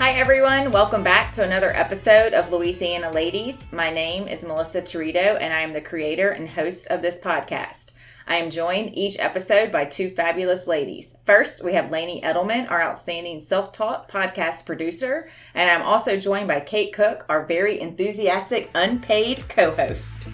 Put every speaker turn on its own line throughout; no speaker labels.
Hi, everyone. Welcome back to another episode of Louisiana Ladies. My name is Melissa Torito, and I am the creator and host of this podcast. I am joined each episode by two fabulous ladies. First, we have Lainey Edelman, our outstanding self taught podcast producer, and I'm also joined by Kate Cook, our very enthusiastic unpaid co host.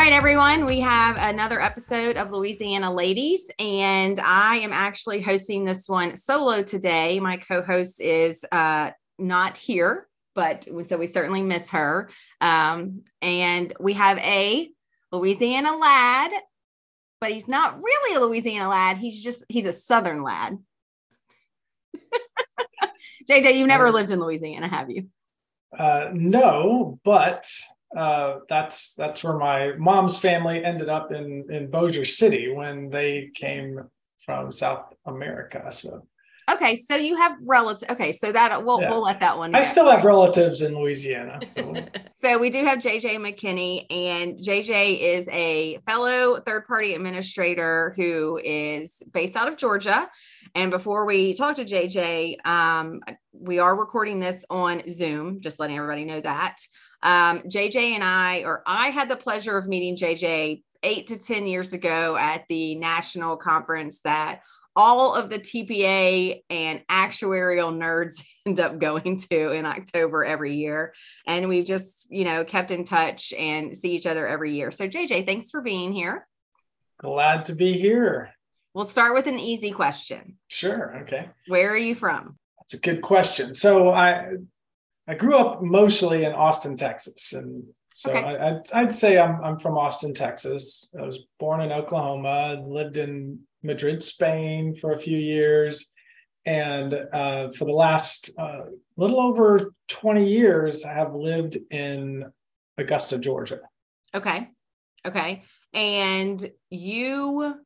All right, everyone, we have another episode of Louisiana Ladies, and I am actually hosting this one solo today. My co host is uh, not here, but so we certainly miss her. Um, and we have a Louisiana lad, but he's not really a Louisiana lad. He's just, he's a Southern lad. JJ, you've never lived in Louisiana, have you?
Uh, no, but uh, that's that's where my mom's family ended up in in Bossier City when they came from South America. So
okay, so you have relatives. Okay, so that we'll yeah. we'll let that one.
I still have relatives in Louisiana. So.
so we do have JJ McKinney, and JJ is a fellow third party administrator who is based out of Georgia. And before we talk to JJ, um, we are recording this on Zoom. Just letting everybody know that. Um, JJ and I, or I had the pleasure of meeting JJ eight to 10 years ago at the national conference that all of the TPA and actuarial nerds end up going to in October every year. And we've just, you know, kept in touch and see each other every year. So, JJ, thanks for being here.
Glad to be here.
We'll start with an easy question.
Sure. Okay.
Where are you from?
That's a good question. So, I I grew up mostly in Austin, Texas, and so okay. I, would I'd say I'm I'm from Austin, Texas. I was born in Oklahoma, lived in Madrid, Spain for a few years, and uh, for the last uh, little over 20 years, I have lived in Augusta, Georgia.
Okay, okay, and you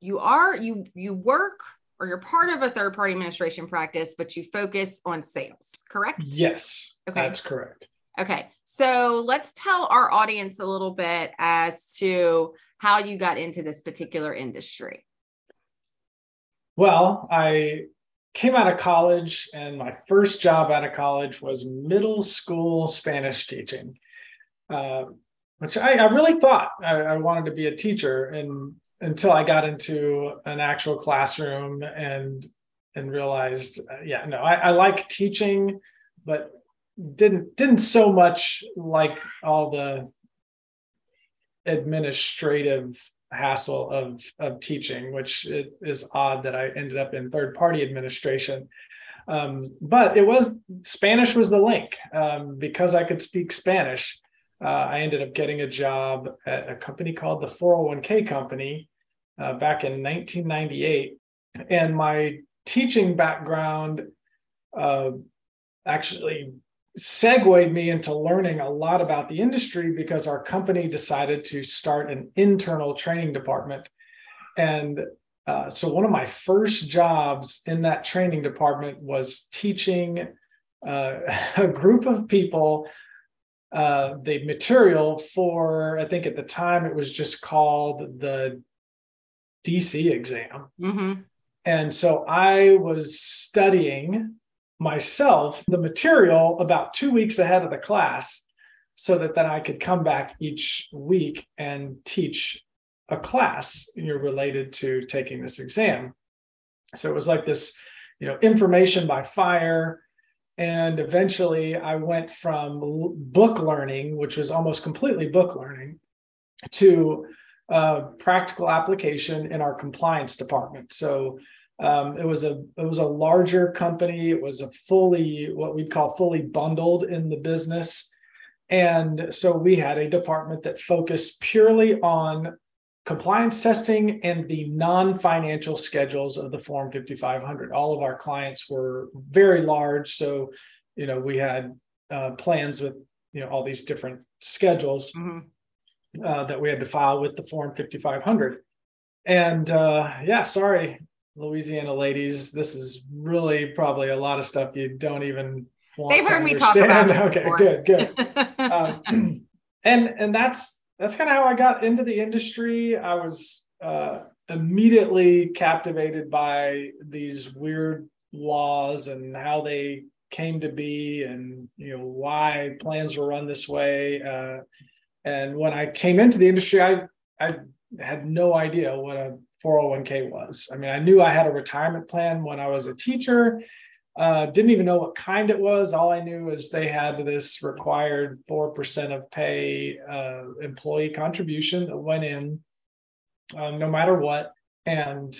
you are you you work or you're part of a third party administration practice, but you focus on sales, correct?
Yes, okay. that's correct.
Okay. So let's tell our audience a little bit as to how you got into this particular industry.
Well, I came out of college, and my first job out of college was middle school Spanish teaching, uh, which I, I, really thought I, I wanted to be a teacher. And until I got into an actual classroom and and realized, uh, yeah, no, I, I, like teaching, but didn't didn't so much like all the administrative hassle of of teaching, which is odd that I ended up in third party administration. Um, but it was Spanish was the link um, because I could speak Spanish. Uh, I ended up getting a job at a company called the 401k company uh, back in 1998. And my teaching background uh, actually segued me into learning a lot about the industry because our company decided to start an internal training department. And uh, so, one of my first jobs in that training department was teaching uh, a group of people uh, the material for, I think at the time it was just called the DC exam. Mm-hmm. And so I was studying myself the material about two weeks ahead of the class so that then I could come back each week and teach a class you know, related to taking this exam. So it was like this, you know, information by fire. And eventually I went from book learning, which was almost completely book learning, to uh, practical application in our compliance department. So um, it was a it was a larger company. It was a fully what we'd call fully bundled in the business, and so we had a department that focused purely on compliance testing and the non-financial schedules of the Form 5500. All of our clients were very large, so you know we had uh, plans with you know all these different schedules. Mm-hmm uh, that we had to file with the Form 5500. And uh, yeah, sorry, Louisiana ladies, this is really probably a lot of stuff you don't even want
They've heard me talk about it.
okay, before. good, good. um, and and that's that's kind of how I got into the industry. I was uh, immediately captivated by these weird laws and how they came to be, and you know why plans were run this way. Uh, and when I came into the industry, I I had no idea what a 401k was. I mean, I knew I had a retirement plan when I was a teacher. Uh, didn't even know what kind it was. All I knew is they had this required 4% of pay uh, employee contribution that went in um, no matter what. And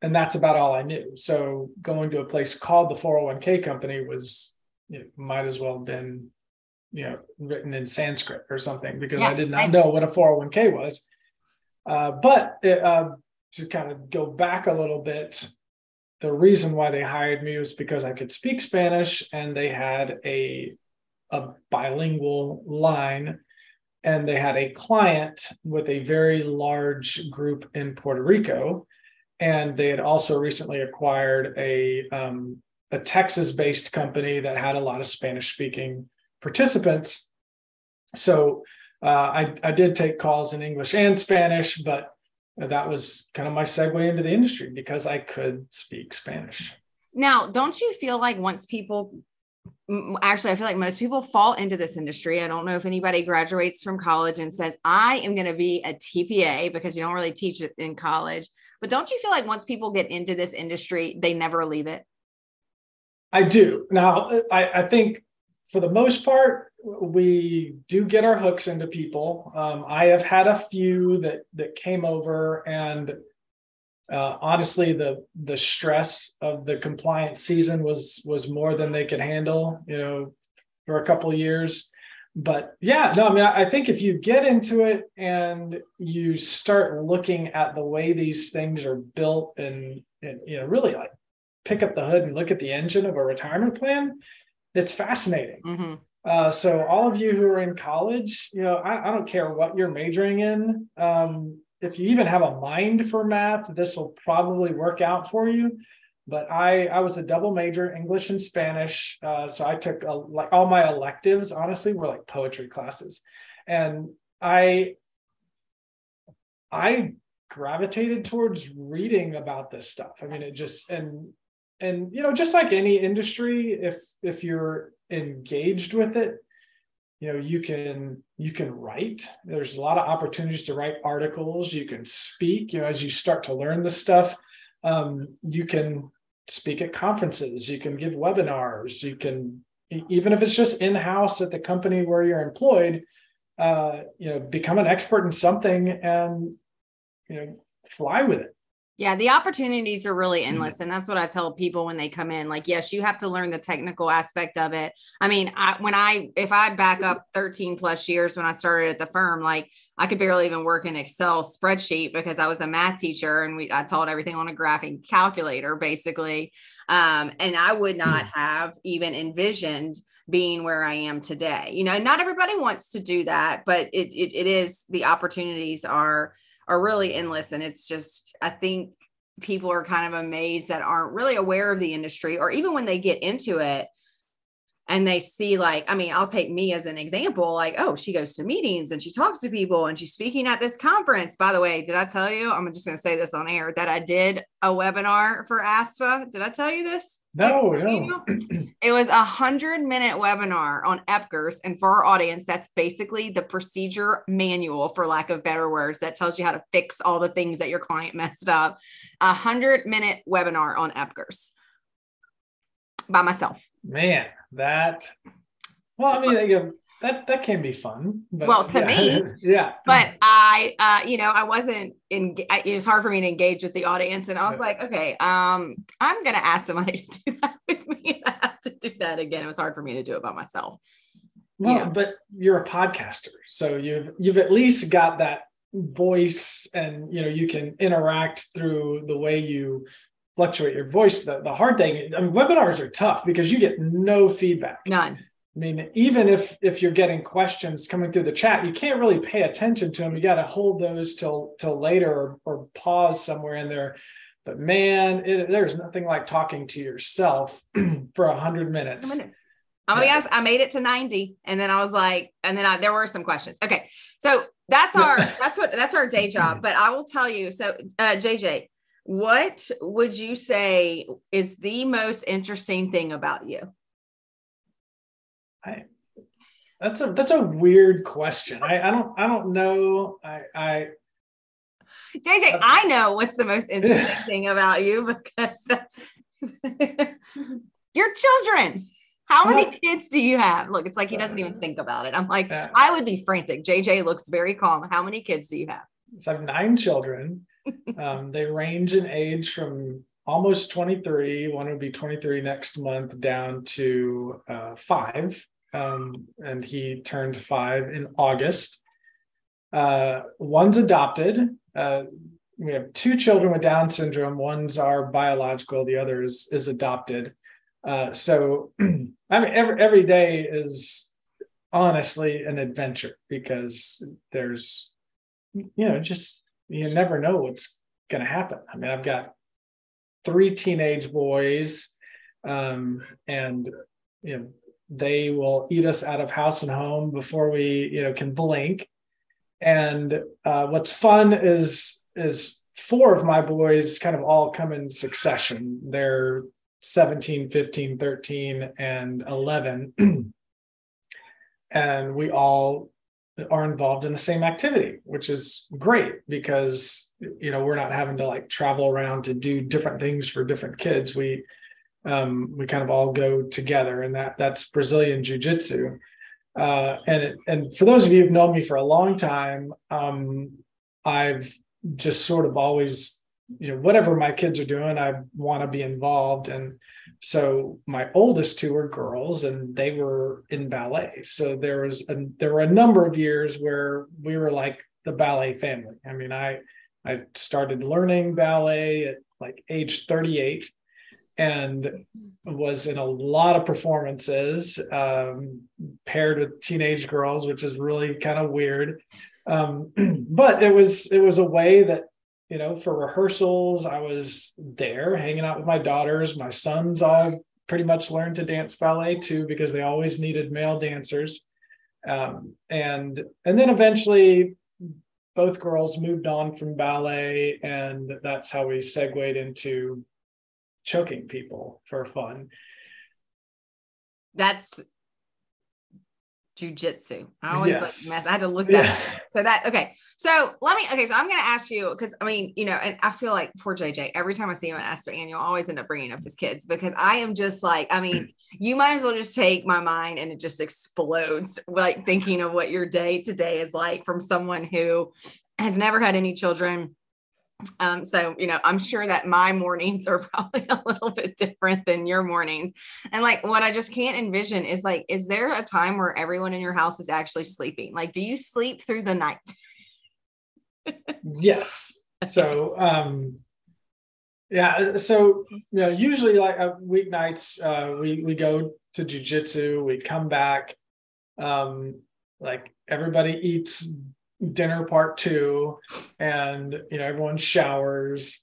and that's about all I knew. So going to a place called the 401k company was know, might as well have been you know written in Sanskrit or something because I did not know what a 401k was. Uh, but it, uh, to kind of go back a little bit, the reason why they hired me was because I could speak Spanish and they had a a bilingual line. And they had a client with a very large group in Puerto Rico. And they had also recently acquired a um, a Texas based company that had a lot of Spanish speaking participants so uh, I, I did take calls in English and Spanish, but that was kind of my segue into the industry because I could speak Spanish.
Now, don't you feel like once people actually, I feel like most people fall into this industry. I don't know if anybody graduates from college and says, I am going to be a TPA because you don't really teach it in college. But don't you feel like once people get into this industry, they never leave it?
I do. Now, I, I think for the most part, we do get our hooks into people. Um, I have had a few that that came over, and uh, honestly, the the stress of the compliance season was was more than they could handle. You know, for a couple years. But yeah, no, I mean, I think if you get into it and you start looking at the way these things are built, and, and you know, really like pick up the hood and look at the engine of a retirement plan, it's fascinating. Mm-hmm. Uh, so all of you who are in college, you know, I, I don't care what you're majoring in. Um, if you even have a mind for math, this will probably work out for you. But I, I was a double major, English and Spanish. Uh, so I took a, like all my electives, honestly, were like poetry classes, and I, I gravitated towards reading about this stuff. I mean, it just and and you know, just like any industry, if if you're engaged with it you know you can you can write. There's a lot of opportunities to write articles. You can speak you know as you start to learn the stuff um, you can speak at conferences. You can give webinars. You can even if it's just in-house at the company where you're employed uh, you know become an expert in something and you know fly with it
yeah, the opportunities are really mm-hmm. endless. And that's what I tell people when they come in. Like, yes, you have to learn the technical aspect of it. I mean, I, when I, if I back up 13 plus years when I started at the firm, like I could barely even work in Excel spreadsheet because I was a math teacher and we, I taught everything on a graphing calculator basically. Um, and I would not mm. have even envisioned being where I am today. You know, not everybody wants to do that, but it, it, it is the opportunities are are really endless. And it's just, I think people are kind of amazed that aren't really aware of the industry, or even when they get into it and they see, like, I mean, I'll take me as an example like, oh, she goes to meetings and she talks to people and she's speaking at this conference. By the way, did I tell you? I'm just going to say this on air that I did a webinar for ASPPA. Did I tell you this?
No, no.
it was a hundred minute webinar on EPCRS And for our audience, that's basically the procedure manual, for lack of better words, that tells you how to fix all the things that your client messed up. A hundred minute webinar on EPCRS by myself.
Man, that, well, I mean, you that that can be fun.
But, well, to
yeah.
me,
yeah.
But I, uh, you know, I wasn't in. It was hard for me to engage with the audience, and I was yeah. like, okay, um, I'm gonna ask somebody to do that with me. I have to do that again. It was hard for me to do it by myself.
Well, yeah. but you're a podcaster, so you've you've at least got that voice, and you know you can interact through the way you fluctuate your voice. The, the hard thing, I mean, webinars are tough because you get no feedback.
None.
I mean, even if if you're getting questions coming through the chat, you can't really pay attention to them. You got to hold those till till later or, or pause somewhere in there. But man, it, there's nothing like talking to yourself for a hundred minutes. minutes.
I'm gonna be honest, I made it to 90 and then I was like, and then I, there were some questions. Okay. So that's our, that's what, that's our day job. But I will tell you, so uh, JJ, what would you say is the most interesting thing about you?
I, that's a, that's a weird question. I, I don't, I don't know. I, I,
JJ, uh, I know what's the most interesting thing about you because your children. How many kids do you have? Look, it's like he doesn't even think about it. I'm like, yeah. I would be frantic. JJ looks very calm. How many kids do you have?
So I have nine children. Um, they range in age from almost 23, one would be 23 next month, down to uh, five. Um, and he turned five in August. Uh, one's adopted. Uh, we have two children with Down syndrome. One's our biological, the other is, is adopted. Uh, so, I mean, every, every day is honestly an adventure because there's, you know, just you never know what's going to happen. I mean, I've got three teenage boys, um, and you know, they will eat us out of house and home before we, you know, can blink. And uh, what's fun is is four of my boys kind of all come in succession. They're 17, 15, 13, and 11. and we all are involved in the same activity, which is great because you know we're not having to like travel around to do different things for different kids. We um, we kind of all go together, and that that's Brazilian Jiu Jitsu. Uh, and it, and for those of you who've known me for a long time, um, I've just sort of always, you know, whatever my kids are doing, I want to be involved. And so my oldest two are girls, and they were in ballet. So there was a, there were a number of years where we were like the ballet family. I mean, I I started learning ballet at like age 38 and was in a lot of performances um, paired with teenage girls, which is really kind of weird. Um, but it was it was a way that you know for rehearsals I was there hanging out with my daughters. My sons all pretty much learned to dance ballet too because they always needed male dancers. Um, and and then eventually both girls moved on from ballet and that's how we segued into choking people for fun.
That's jujitsu. I always yes. mess. I had to look that. Yeah. So that okay. So let me okay. So I'm going to ask you because I mean you know, and I feel like poor JJ. Every time I see him at ASPPA Annual, always end up bringing up his kids because I am just like I mean, you might as well just take my mind and it just explodes like thinking of what your day today is like from someone who has never had any children um, so, you know, I'm sure that my mornings are probably a little bit different than your mornings. And like, what I just can't envision is like, is there a time where everyone in your house is actually sleeping? Like, do you sleep through the night?
yes. So, um, yeah. So, you know, usually like uh, weeknights, uh, we, we go to jujitsu, we come back, um, like everybody eats dinner part two and you know everyone showers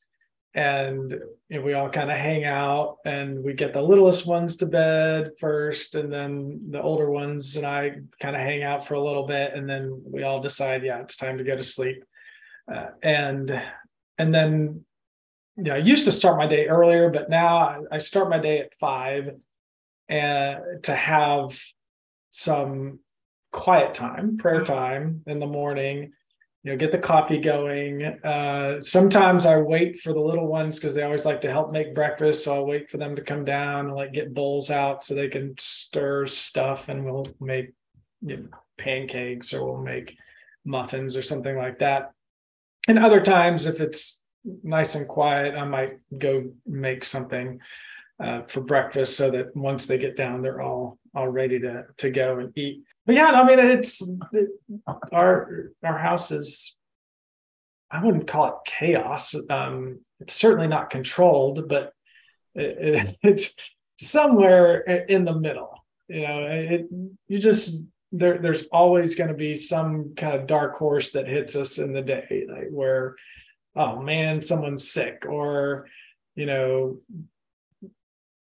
and you know, we all kind of hang out and we get the littlest ones to bed first and then the older ones and i kind of hang out for a little bit and then we all decide yeah it's time to go to sleep uh, and and then you know i used to start my day earlier but now i start my day at five and to have some quiet time, prayer mm-hmm. time in the morning, you know, get the coffee going. Uh, sometimes I wait for the little ones because they always like to help make breakfast. So I'll wait for them to come down and like get bowls out so they can stir stuff and we'll make you know, pancakes or we'll make muffins or something like that. And other times, if it's nice and quiet, I might go make something uh, for breakfast so that once they get down, they're all all ready to to go and eat but yeah, I mean, it's it, our our house is. I wouldn't call it chaos. Um, it's certainly not controlled, but it, it, it's somewhere in the middle. You know, it, you just there. There's always going to be some kind of dark horse that hits us in the day, like where, oh man, someone's sick, or you know,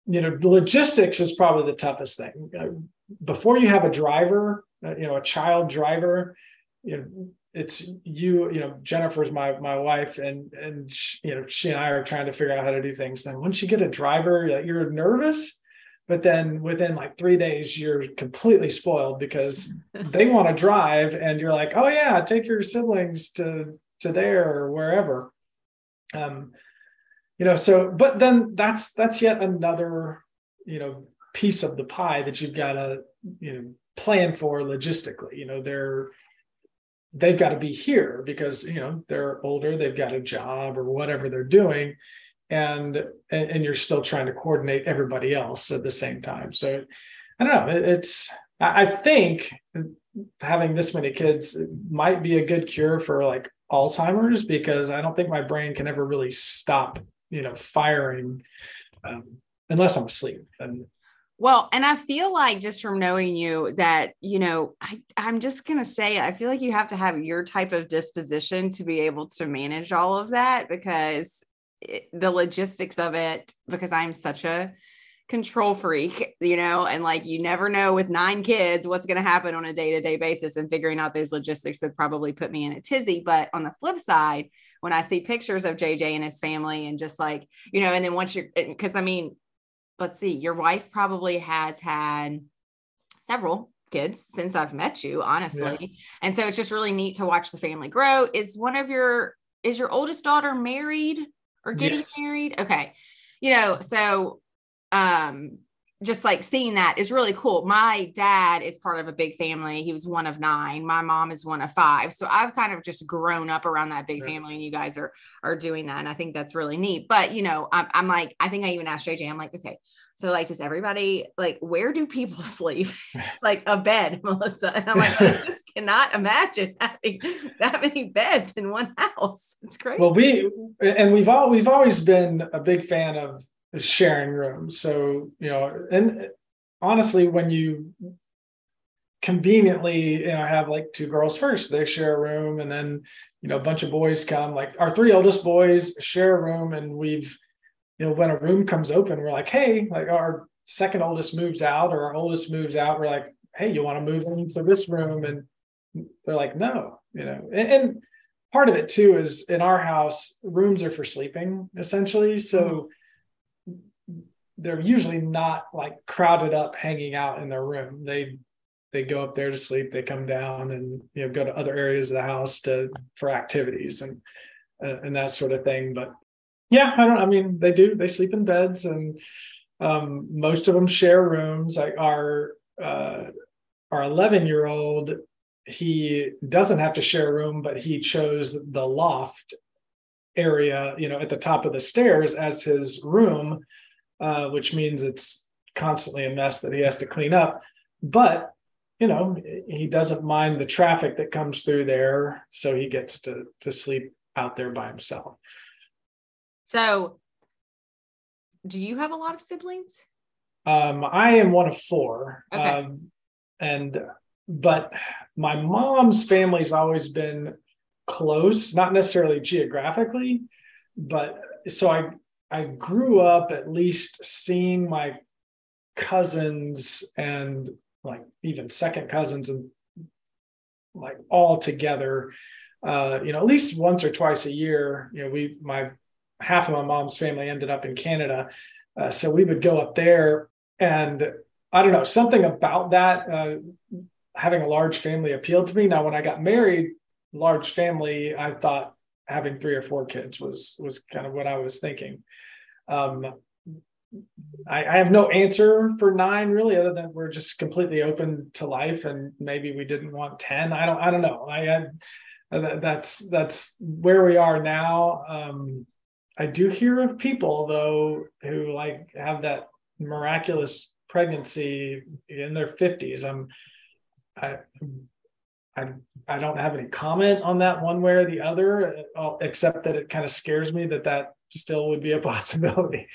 you know, logistics is probably the toughest thing before you have a driver, uh, you know, a child driver, you know, it's you, you know, Jennifer's my my wife, and and she, you know, she and I are trying to figure out how to do things. And once you get a driver, you're nervous, but then within like three days, you're completely spoiled because they want to drive, and you're like, oh yeah, take your siblings to to there or wherever. Um, you know, so but then that's that's yet another you know piece of the pie that you've got to you know plan for logistically you know they're they've got to be here because you know they're older they've got a job or whatever they're doing and and, you're still trying to coordinate everybody else at the same time. So i don't know it's i think having this many kids might be a good cure for like alzheimer's because i don't think my brain can ever really stop you know firing um, unless i'm asleep. And
well, and I feel like just from knowing you that, you know, I, I'm just going to say, I feel like you have to have your type of disposition to be able to manage all of that because it, the logistics of it, because I'm such a control freak, you know, and like you never know with nine kids what's going to happen on a day to day basis, and figuring out those logistics would probably put me in a tizzy. But on the flip side, when I see pictures of JJ and his family, and just like, you know, and then once you're, because I mean, let's see, your wife probably has had several kids since I've met you, honestly. Yeah. And so it's just really neat to watch the family grow. Is one of your is your oldest daughter married or getting yes. married? Okay. You know, so um just like seeing that is really cool. My dad is part of a big family. He was one of nine. My mom is one of five. So I've kind of just grown up around that big right. family, and you guys are are doing that, and I think that's really neat. But you know, I'm, I'm like, I think I even asked JJ. I'm like, okay, so like, does everybody like where do people sleep? it's like a bed, Melissa. And I'm like, I just cannot imagine having that many beds in one house. It's crazy.
Well, we and we've all we've always been a big fan of sharing rooms. So, you know, and honestly, when you conveniently, you know, have like two girls first, they share a room, and then, you know, a bunch of boys come, like our three oldest boys share a room, and we've, you know, when a room comes open, we're like, hey, like our second oldest moves out or our oldest moves out, we're like, hey, you want to move into this room? And they're like, no, you know, and, and part of it too is in our house, rooms are for sleeping essentially. So, they're usually not like crowded up hanging out in their room. They they go up there to sleep they come down and you know go to other areas of the house to for activities and uh, and that sort of thing. But yeah i don't i mean they do they sleep in beds and um, most of them share rooms like our uh, our 11 year old he doesn't have to share a room but he chose the loft area you know at the top of the stairs as his room uh, which means it's constantly a mess that he has to clean up. But you know, he doesn't mind the traffic that comes through there, so he gets to to sleep out there by himself.
So, do you have a lot of siblings?
Um, I am one of four. Okay. Um, and but my mom's family's always been close, not necessarily geographically, but so I I grew up at least seeing my cousins and like even second cousins and like all together uh, you know at least once or twice a year you know we my half of my mom's family ended up in canada uh, so we would go up there and i don't know something about that uh, having a large family appealed to me now when i got married large family i thought having three or four kids was was kind of what i was thinking um, I, I, have no answer for nine really, other than we're just completely open to life, and maybe we didn't want ten. I don't. I don't know. I, I that's that's where we are now. Um, I do hear of people though who like have that miraculous pregnancy in their fifties. I'm, I, I, I don't have any comment on that one way or the other, uh, except that it kind of scares me that that still would be a possibility.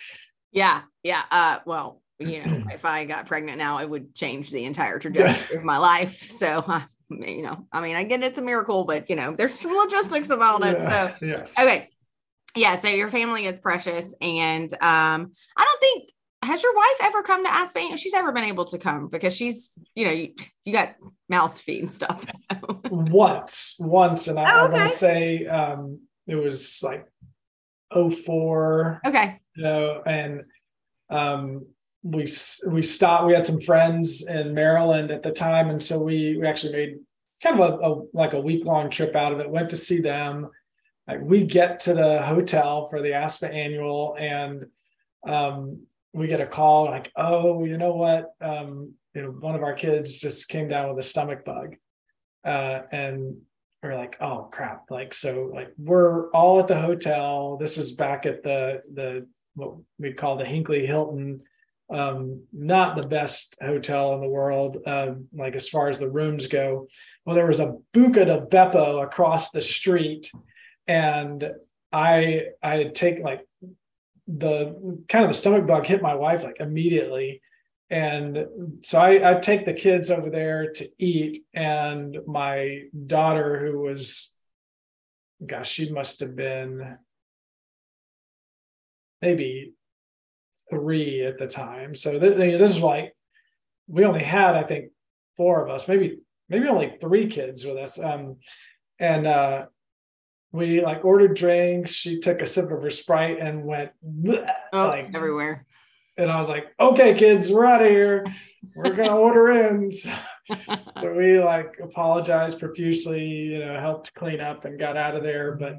Yeah. Yeah. Uh, well, you know, if I got pregnant now, it would change the entire trajectory of my life. So, uh, you know, I mean, I get it's a miracle, but you know, there's logistics about it. Yeah, so, yes. okay. Yeah. So your family is precious. And um, I don't think has your wife ever come to ASPPA? She's ever been able to come because she's, you know, you, you got mouths to feed and stuff.
once, once. And I, oh, okay. I want to say um, it was like 04.
Okay.
You know, and um, we we stopped. We had some friends in Maryland at the time, and so we we actually made kind of a, a like a week long trip out of it. Went to see them. Like we get to the hotel for the ASPPA annual, and um, we get a call like, oh, you know what? Um, you know, one of our kids just came down with a stomach bug, uh, and we're like, oh crap! Like so, like we're all at the hotel. This is back at the the what we call the Hinckley Hilton um, not the best hotel in the world, uh, like as far as the rooms go. Well, there was a Buca di Beppo across the street, and I I had taken like the kind of the stomach bug hit my wife like immediately. And so I, I take the kids over there to eat, and my daughter, who was, gosh, she must have been maybe three at the time. So this, this is like we only had, I think, four of us, maybe maybe only three kids with us. Um, and uh, we like ordered drinks. She took a sip of her sprite and went
oh, like everywhere.
And I was like, "Okay, kids, we're out of here. We're gonna order in." so we like apologized profusely, you know, helped clean up and got out of there. But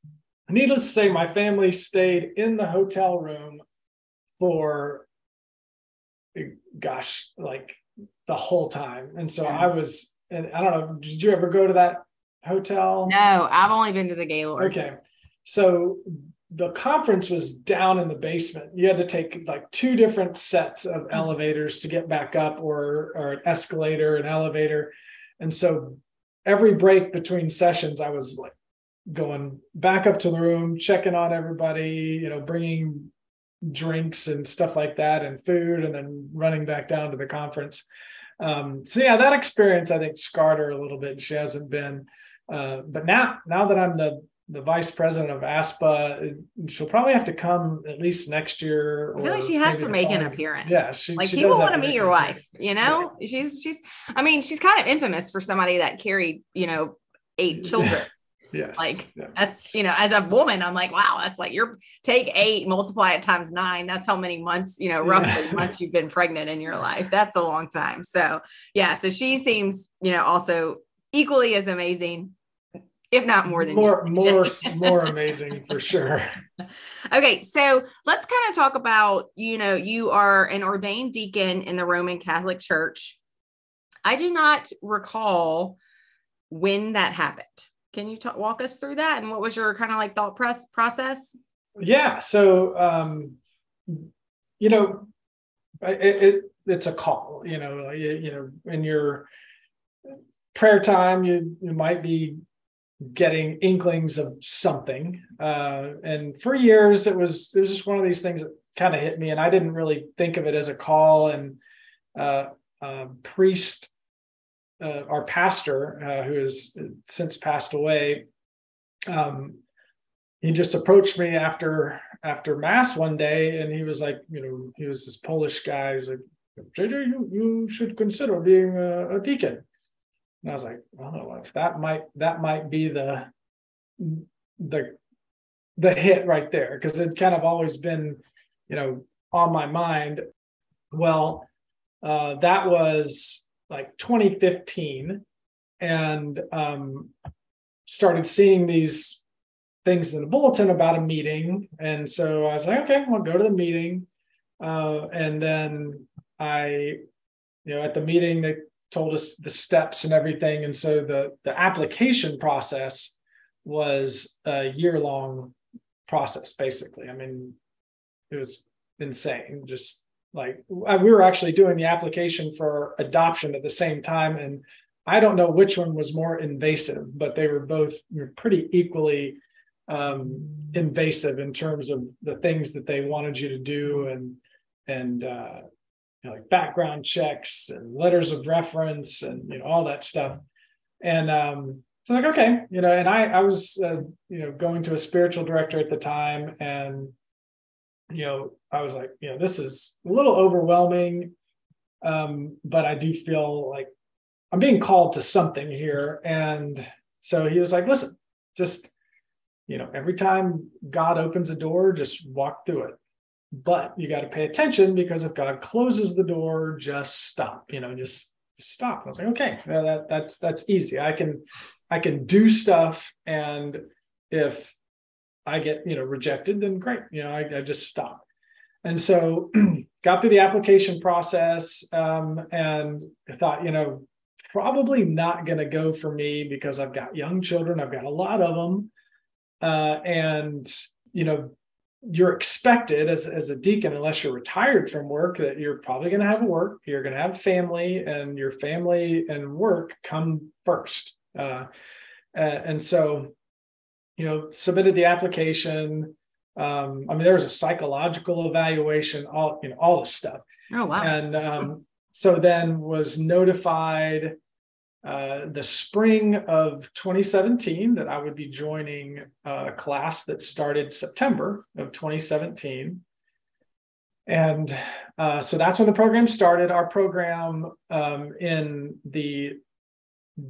needless to say, my family stayed in the hotel room for eh, gosh like the whole time and so i was and i don't know did you ever go to that hotel?
No i've only been to the gaylord.
Okay. So the conference was down in the basement. You had to take like two different sets of mm-hmm. elevators to get back up or or an escalator an elevator. And so every break between sessions i was like going back up to the room checking on everybody you know bringing drinks and stuff like that and food and then running back down to the conference. Um, so yeah that experience i think scarred her a little bit. She hasn't been uh, but now now that i'm the the vice president of ASPPA she'll probably have to come at least next year
i feel like she has to make an appearance
yeah she,
like
she
people want to meet your wife you know yeah. she's she's i mean she's kind of infamous for somebody that carried you know eight children
Yes.
Like yeah. that's, you know, as a woman, I'm like, wow, that's like you're take eight, multiply it times nine. That's how many months, you know, roughly yeah. months you've been pregnant in your life. That's a long time. So yeah. So she seems, you know, also equally as amazing, if not more than
more, more, more amazing for sure.
Okay. So let's kind of talk about, you know, you are an ordained deacon in the Roman Catholic Church. I do not recall when that happened. Can you talk, walk us through that and what was your kind of like thought press process?
Yeah. So, um, you know, it, it, it's a call, you know, you, you know, in your prayer time, you, you might be getting inklings of something. Uh, and for years it was, it was just one of these things that kind of hit me and I didn't really think of it as a call and, uh, uh, priest uh, our pastor, uh, who has since passed away, um, he just approached me after after mass one day, and he was like, you know, he was this Polish guy. He's like, JJ, you you should consider being a, a deacon. And I was like, oh, if that might that might be the the the hit right there because it kind of always been, you know, on my mind. Well, uh, that was like 2015 and um, started seeing these things in the bulletin about a meeting. And so I was like, okay, I'll go to the meeting. Uh, and then I, you know, at the meeting, they told us the steps and everything. And so the, the application process was a year long process, basically. I mean, it was insane, just like uh, we were actually doing the application for adoption at the same time and i don't know which one was more invasive but they were both pretty equally um, invasive in terms of the things that they wanted you to do and and uh, you know, like background checks and letters of reference and you know all that stuff and um, so like okay you know and i i was uh, you know going to a spiritual director at the time and you know, I was like, you know, this is a little overwhelming, um, but I do feel like I'm being called to something here. And so he was like, listen, just, you know, every time God opens a door, just walk through it. But you got to pay attention because if God closes the door, just stop, you know, just, just stop. I was like, okay, that, that's, that's easy. I can, I can do stuff. And if I get, you know, rejected, then great. You know, I, I just stop. And so got through the application process um, and thought, you know, probably not going to go for me because I've got young children. I've got a lot of them. Uh, and, you know, you're expected as, as a deacon, unless you're retired from work, that you're probably going to have work, you're going to have family, and your family and work come first. Uh, and so you know, submitted the application. Um, I mean, there was a psychological evaluation, all you know, all this stuff.
Oh wow!
And um, so then was notified uh, the spring of 2017 that I would be joining a class that started September of 2017. And uh, so that's when the program started. Our program um, in the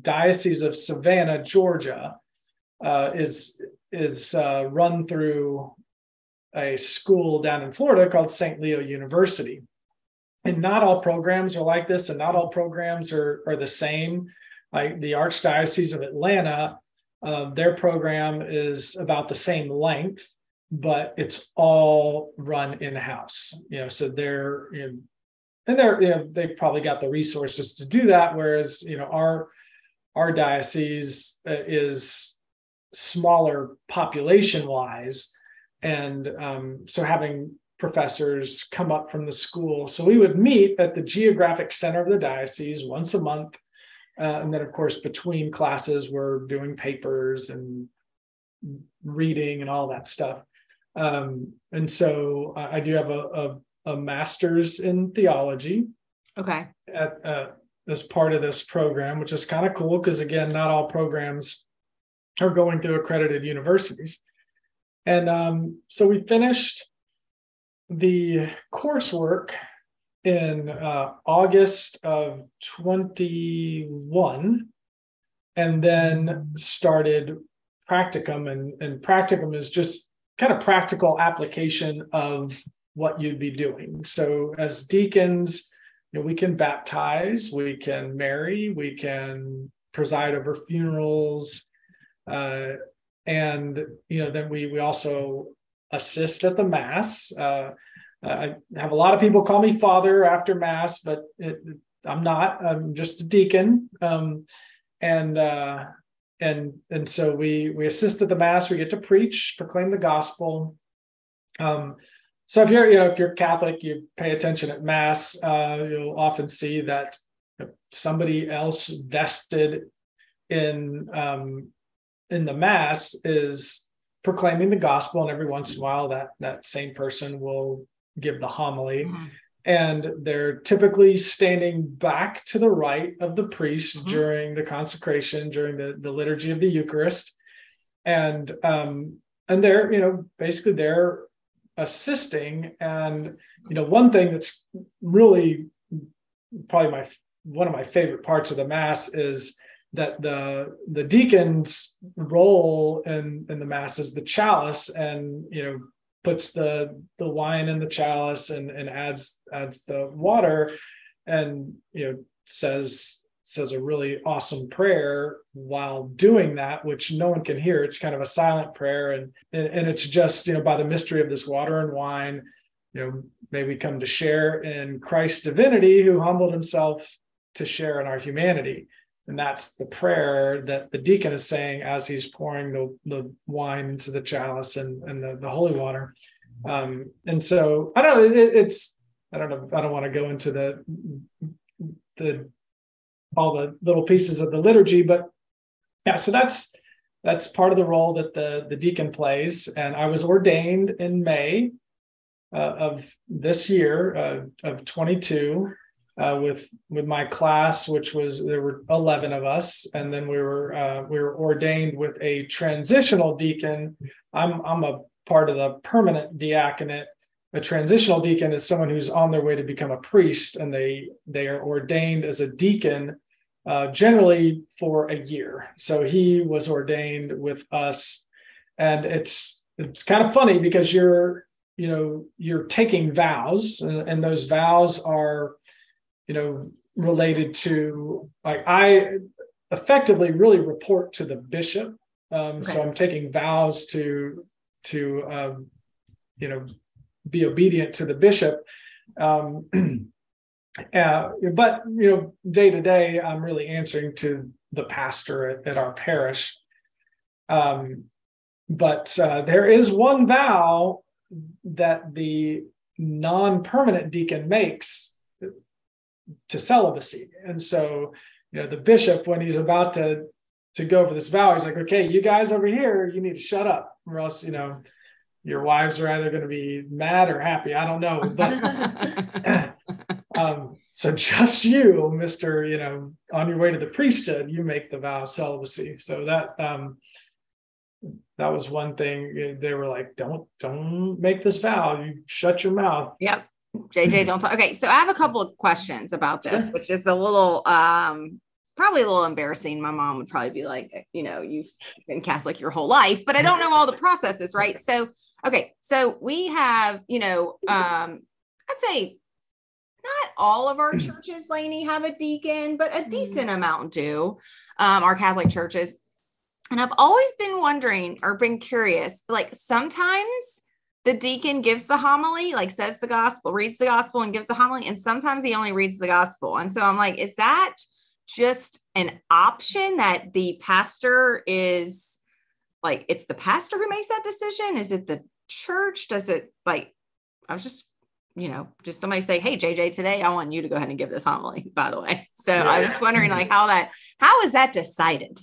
Diocese of Savannah, Georgia, uh, is is uh, run through a school down in Florida called St. Leo University. And not all programs are like this, and not all programs are, are the same. Like the Archdiocese of Atlanta, uh, their program is about the same length, but it's all run in house. You know, so they're you know, and they're you know they've probably got the resources to do that. Whereas you know our our diocese uh, is smaller population wise. And um, so having professors come up from the school. So we would meet at the geographic center of the diocese once a month. Uh, and then, of course, between classes, we're doing papers and reading and all that stuff. Um, and so I do have a, a, a, master's in theology.
Okay.
At, uh, as part of this program, which is kind of cool because, again, not all programs are going through accredited universities. And um, so we finished the coursework in uh, August of 21 and then started practicum. And, and practicum is just kind of practical application of what you'd be doing. So as deacons, you know, we can baptize, we can marry, we can preside over funerals, uh, and you know, then we we also assist at the mass. Uh, I have a lot of people call me father after mass, but it, I'm not. I'm just a deacon. Um, and uh, and and so we we assist at the mass. We get to preach, proclaim the gospel. Um, so if you're you know if you're Catholic, you pay attention at mass. Uh, you'll often see that somebody else vested in um, in the mass is proclaiming the gospel and every once in a while that that same person will give the homily mm-hmm. and they're typically standing back to the right of the priest mm-hmm. during the consecration during the, the liturgy of the eucharist and um and they're you know basically they're assisting and you know one thing that's really probably my one of my favorite parts of the mass is that the the deacon's role in in the mass is the chalice and you know puts the the wine in the chalice and and adds adds the water and you know says says a really awesome prayer while doing that which no one can hear. It's kind of a silent prayer. And and, and it's just you know by the mystery of this water and wine you know may we come to share in christ's divinity who humbled himself to share in our humanity and that's the prayer that the deacon is saying as he's pouring the, the wine into the chalice and, and the, the holy water. Um, and so I don't know, it, it's, I don't know, I don't want to go into the, the, all the little pieces of the liturgy, but yeah, so that's, that's part of the role that the, the deacon plays. And I was ordained in May uh, of this year uh, of 22 uh, with with my class, which was there were eleven of us, and then we were uh, we were ordained with a transitional deacon. I'm I'm a part of the permanent diaconate, a transitional deacon is someone who's on their way to become a priest and they they are ordained as a deacon uh, generally for a year. So he was ordained with us. And it's it's kind of funny because you're you know you're taking vows and, and those vows are you know related to like i effectively really report to the bishop. Um, okay. so i'm taking vows to to um, you know be obedient to the bishop. Um, uh, but you know day to day i'm really answering to the pastor at, at our parish. Um, but uh, there is one vow that the non-permanent deacon makes to celibacy. And so you know the bishop when he's about to to go for this vow he's like okay you guys over here you need to shut up or else you know your wives are either going to be mad or happy. I don't know. But um, so just you mr you know on your way to the priesthood you make the vow of celibacy. So that um that was one thing they were like don't don't make this vow. You shut your mouth.
Yep jj don't talk. Okay so i have a couple of questions about this which is a little um probably a little embarrassing. My mom would probably be like you know you've been catholic your whole life but i don't know all the processes right? So okay so we have you know um i'd say not all of our churches Lainey have a deacon but a mm-hmm. decent amount do um, our catholic churches. And I've always been wondering or been curious like sometimes the deacon gives the homily, like says the gospel, reads the gospel and gives the homily. And sometimes he only reads the gospel. And so I'm like, is that just an option that the pastor is like, it's the pastor who makes that decision? Is it the church? Does it like, I was just, you know, just somebody say, Hey, JJ, today I want you to go ahead and give this homily, by the way. So yeah. I was just wondering like how that, how is that decided?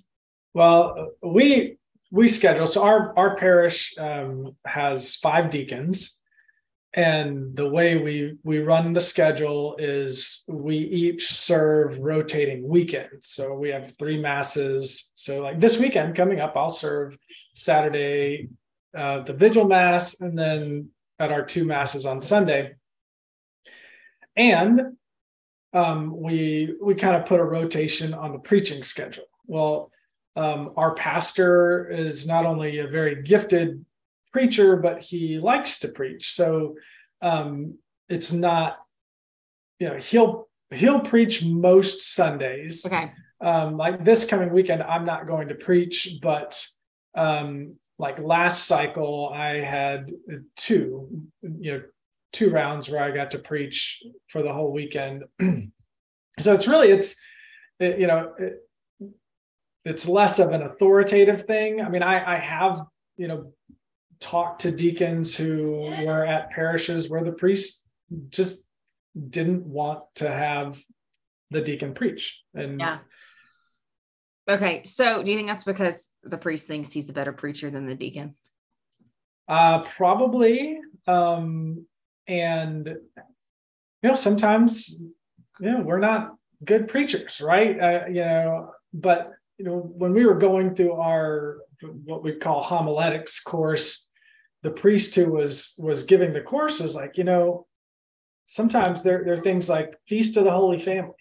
Well, we we schedule so our our parish um, has five deacons, and the way we we run the schedule is we each serve rotating weekends. So we have three masses. So like this weekend coming up, I'll serve Saturday uh, the vigil mass, and then at our two masses on Sunday. And um, we we kind of put a rotation on the preaching schedule. Well, um, our pastor is not only a very gifted preacher, but he likes to preach. So um, it's not, you know, he'll he'll preach most Sundays.
Okay.
Um, like this coming weekend, I'm not going to preach, but um, like last cycle, I had two, you know, two rounds where I got to preach for the whole weekend. so it's really it's it, you know it, it's less of an authoritative thing. I mean, I, I have, you know, talked to deacons who were at parishes where the priest just didn't want to have the deacon preach. And
yeah. Okay. So do you think that's because the priest thinks he's a better preacher than the deacon?
Uh, probably. Um, and, you know, sometimes, you know, we're not good preachers, right? Uh, you know, but you know, when we were going through our what we call homiletics course, the priest who was was giving the course was like, you know, sometimes there, there are things like feast of the Holy Family.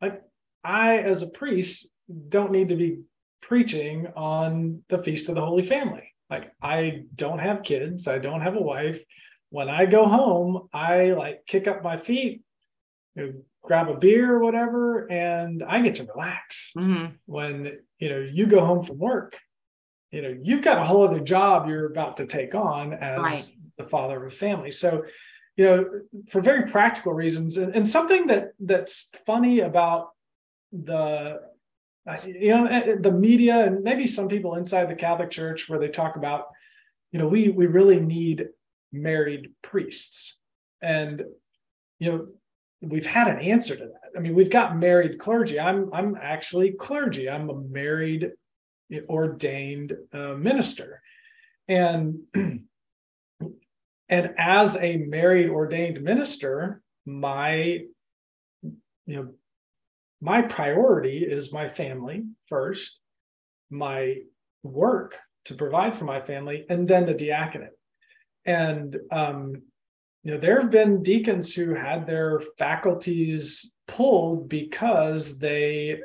Like I, as a priest, don't need to be preaching on the feast of the Holy Family. Like I don't have kids, I don't have a wife. When I go home, I like kick up my feet, you know, grab a beer or whatever and i get to relax mm-hmm. when you know you go home from work you know you've got a whole other job you're about to take on as right. the father of a family so you know for very practical reasons and, and something that that's funny about the you know eh, the media and maybe some people inside the catholic church where they talk about you know we we really need married priests and you know we've had an answer to that. I mean, we've got married clergy. I'm I'm actually clergy. I'm a married ordained uh, minister, and and as a married ordained minister, my you know my priority is my family first, my work to provide for my family, and then the diaconate. And um, you know, there have been deacons who had their faculties pulled because they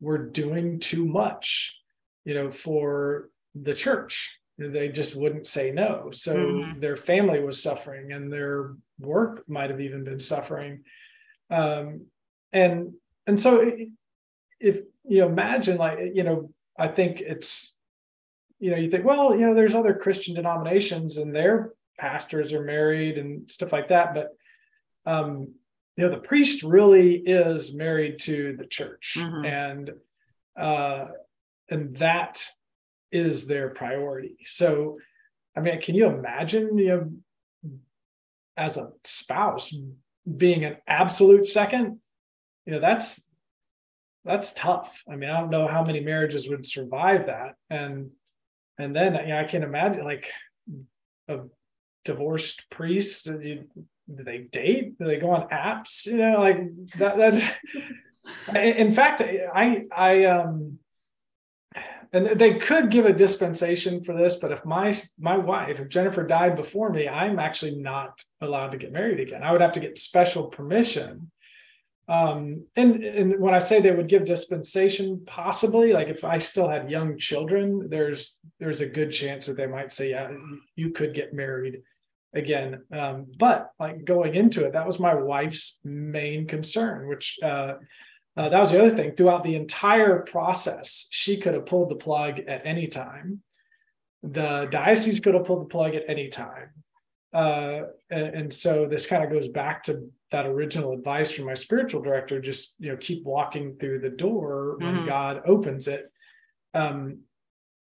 were doing too much, you know, for the church. They just wouldn't say no. So mm-hmm. their family was suffering and their work might have even been suffering. Um, and and so if you imagine like you know i think it's you know you think well you know there's other christian denominations and their pastors are married and stuff like that but um you know the priest really is married to the church mm-hmm. and uh and that is their priority so i mean can you imagine you know as a spouse being an absolute second you know that's that's tough. I mean, I don't know how many marriages would survive that. And and then you know, I can imagine like a divorced priests? Do, you, do they date? Do they go on apps? You know, like that. That. in fact, I I um, and they could give a dispensation for this, but if my my wife, if Jennifer died before me, I'm actually not allowed to get married again. I would have to get special permission um, and, and when I say they would give dispensation, possibly, like if I still had young children, there's there's a good chance that they might say, yeah, you could get married again. Um, but like going into it, that was my wife's main concern, which uh, uh, that was the other thing. Throughout the entire process, she could have pulled the plug at any time. The diocese could have pulled the plug at any time. Uh, and, and so this kind of goes back to that original advice from my spiritual director just you know keep walking through the door when mm-hmm. god opens it. Um,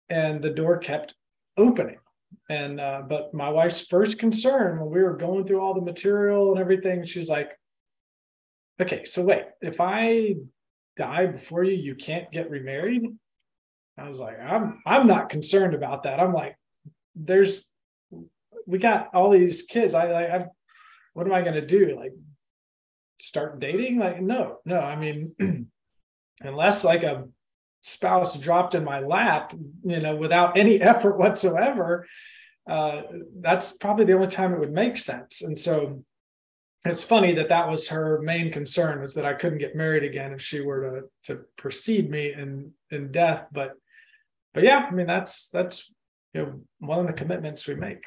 and the door kept opening. And uh, but my wife's first concern when we were going through all the material and everything she's like okay so wait if i die before you you can't get remarried? I was like i'm i'm not concerned about that. I'm like there's we got all these kids. I i, I what am i going to do? Like start dating? Like no no i mean unless like a spouse dropped in my lap you know without any effort whatsoever uh, that's probably the only time it would make sense. And so it's funny that that was her main concern was that i couldn't get married again if she were to to precede me in in death. But but yeah i mean that's that's you know one of the commitments we make.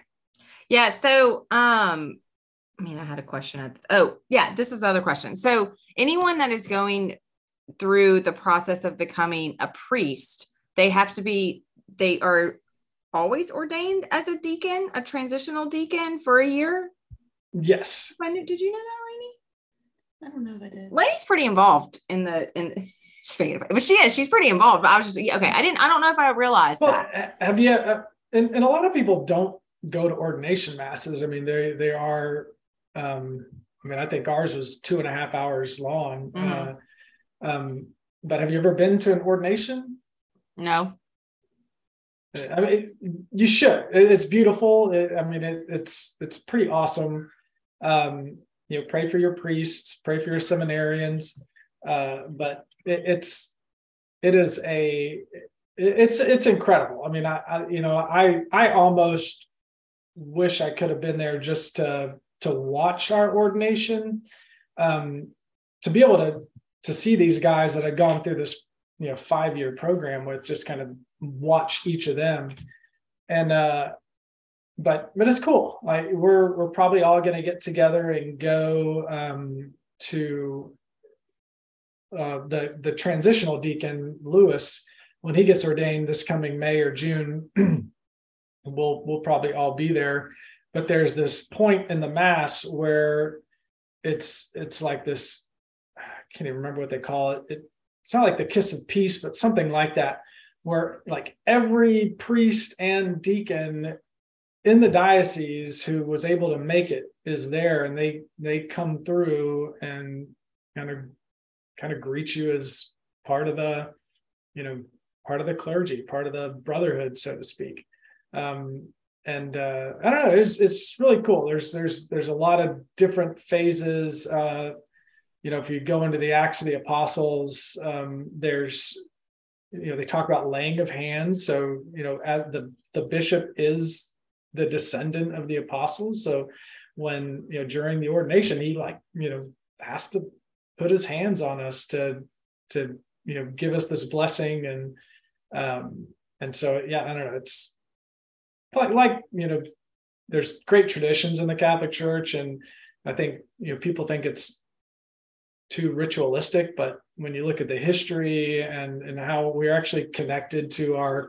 Yeah so um I mean, I had a question. At, oh, yeah, this is the other question. So, anyone that is going through the process of becoming a priest, they have to be, they are always ordained as a deacon, a transitional deacon for a year?
Yes.
When, did you know that, Lainey?
I don't know if I did.
Lainey's pretty involved in the, in, but she is, she's pretty involved. But I was just, okay, I didn't, I don't know if I realized well, that.
Have you, uh, and, and a lot of people don't go to ordination masses. I mean, they, they are um, I mean, I think ours was two and a half hours long. Mm-hmm. Uh, um, but have you ever been to an ordination?
No.
I mean, you should. It's beautiful. I mean, it, it's it's pretty awesome. Um, you know, pray for your priests, pray for your seminarians. Uh, but it, it's it is a it's it's incredible. I mean, I, I you know I I almost wish I could have been there just to to watch our ordination, um, to be able to to see these guys that had gone through this you know five year program with just kind of watch each of them, and uh, but but it's cool. Like we're we're probably all going to get together and go um, to uh, the the transitional deacon Lewis when he gets ordained this coming May or June. we'll we'll probably all be there but there's this point in the mass where it's it's like this i can't even remember what they call it. it it's not like the kiss of peace but something like that where like every priest and deacon in the diocese who was able to make it is there and they they come through and kind of kind of greet you as part of the you know part of the clergy part of the brotherhood so to speak um, and uh, I don't know, it's it's really cool. There's there's there's a lot of different phases. Uh, you know, if you go into the Acts of the Apostles, um, there's you know they talk about laying of hands. So you know, the the bishop is the descendant of the apostles. So when you know during the ordination he like you know has to put his hands on us to to you know give us this blessing and um and so yeah i don't know it's like like you know there's great traditions in the catholic church and i think you know people think it's too ritualistic but when you look at the history and and how we're actually connected to our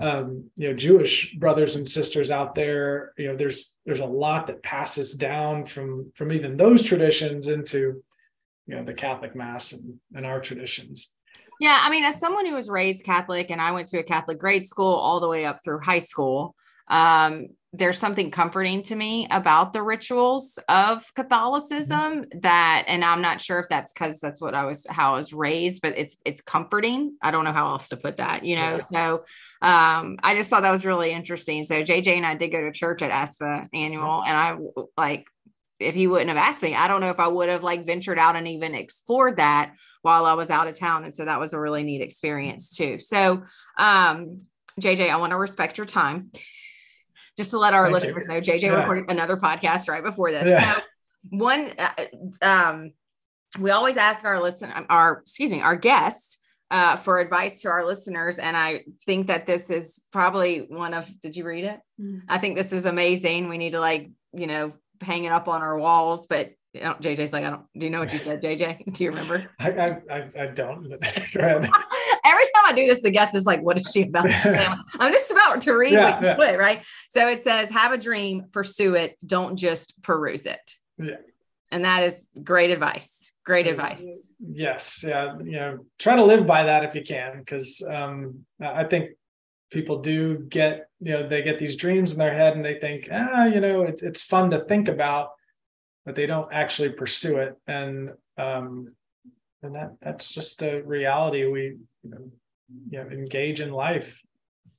um, you know Jewish brothers and sisters out there. You know, there's there's a lot that passes down from from even those traditions into you know the Catholic Mass and, and our traditions.
Yeah, I mean, as someone who was raised Catholic and I went to a Catholic grade school all the way up through high school, um, there's something comforting to me about the rituals of Catholicism mm-hmm. that, and I'm not sure if that's because that's what I was how I was raised, but it's it's comforting. I don't know how else to put that, you know. Yeah. So um, I just thought that was really interesting. So JJ and I did go to church at ASPPA annual, and I like if he wouldn't have asked me, I don't know if I would have like ventured out and even explored that while I was out of town. And so that was a really neat experience too. So um JJ, I want to respect your time just to let our Thank listeners you. know, JJ yeah. recorded another podcast right before this. Yeah. So one, uh, um, we always ask our listen, our excuse me, our guests uh, for advice to our listeners, and I think that this is probably one of. Did you read it? Mm. I think this is amazing. We need to like you know hang it up on our walls, but you know, JJ's like, I don't. Do you know what you said, JJ? Do you remember?
I I, I don't.
Every time I do this, the guest is like, "What is she about?" I'm just about to read yeah, what yeah. right? So it says, "Have a dream, pursue it. Don't just peruse it."
Yeah,
and that is great advice. Great advice.
Yes, yeah, you know, try to live by that if you can, because um, I think people do get, you know, they get these dreams in their head and they think, ah, you know, it, it's fun to think about but they don't actually pursue it and um and that that's just a reality we you know, you know engage in life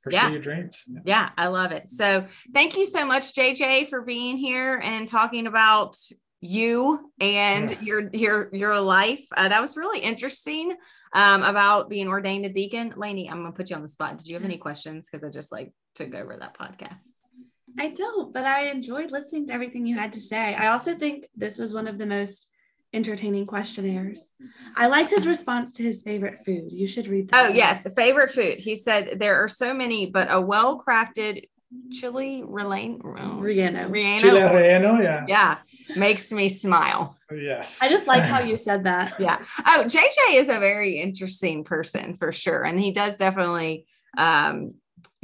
pursue yeah. your dreams
yeah. yeah i love it so thank you so much jj for being here and talking about you and yeah. your your your life uh, that was really interesting um, about being ordained a deacon Lainey i'm gonna put you on the spot did you have any questions because i just like took over that podcast
I don't, but I enjoyed listening to everything you had to say. I also think this was one of the most entertaining questionnaires. I liked his response to his favorite food. You should read
that. Oh, yes. Favorite food. He said there are so many, but a well crafted chili relleno.
Relleno.
Relleno.
Chili relleno, yeah.
Yeah. Makes me smile.
Yes.
I just like how you said that.
Yeah. Oh, JJ is a very interesting person for sure. And he does definitely um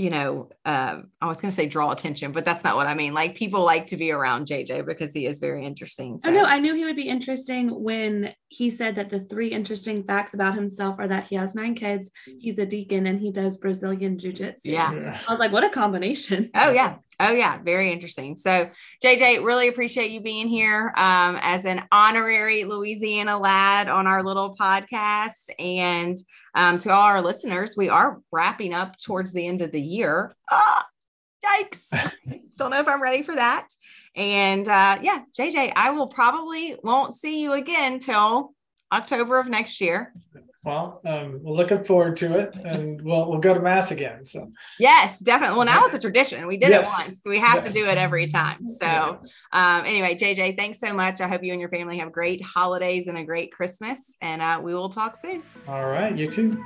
you know, uh, I was going to say draw attention, but that's not what I mean. Like people like to be around JJ because he is very interesting.
So. Oh no, I knew he would be interesting when he said that the three interesting facts about himself are that he has nine kids, he's a deacon, and he does Brazilian jiu jitsu.
Yeah.
I was like, what a combination.
Oh yeah. Oh yeah. Very interesting. So JJ, really appreciate you being here um, as an honorary Louisiana lad on our little podcast. And um, to all our listeners, we are wrapping up towards the end of the year. Ah, yikes. Don't know if I'm ready for that. And uh, yeah, JJ, I will probably won't see you again till October of next year.
Well, um, we're looking forward to it, and we'll we'll go to mass again. So
yes, definitely. Well, now it's a tradition. We did yes. it once, we have yes. to do it every time. So um, anyway, JJ, thanks so much. I hope you and your family have great holidays and a great Christmas, and uh, we will talk soon.
All right, you too.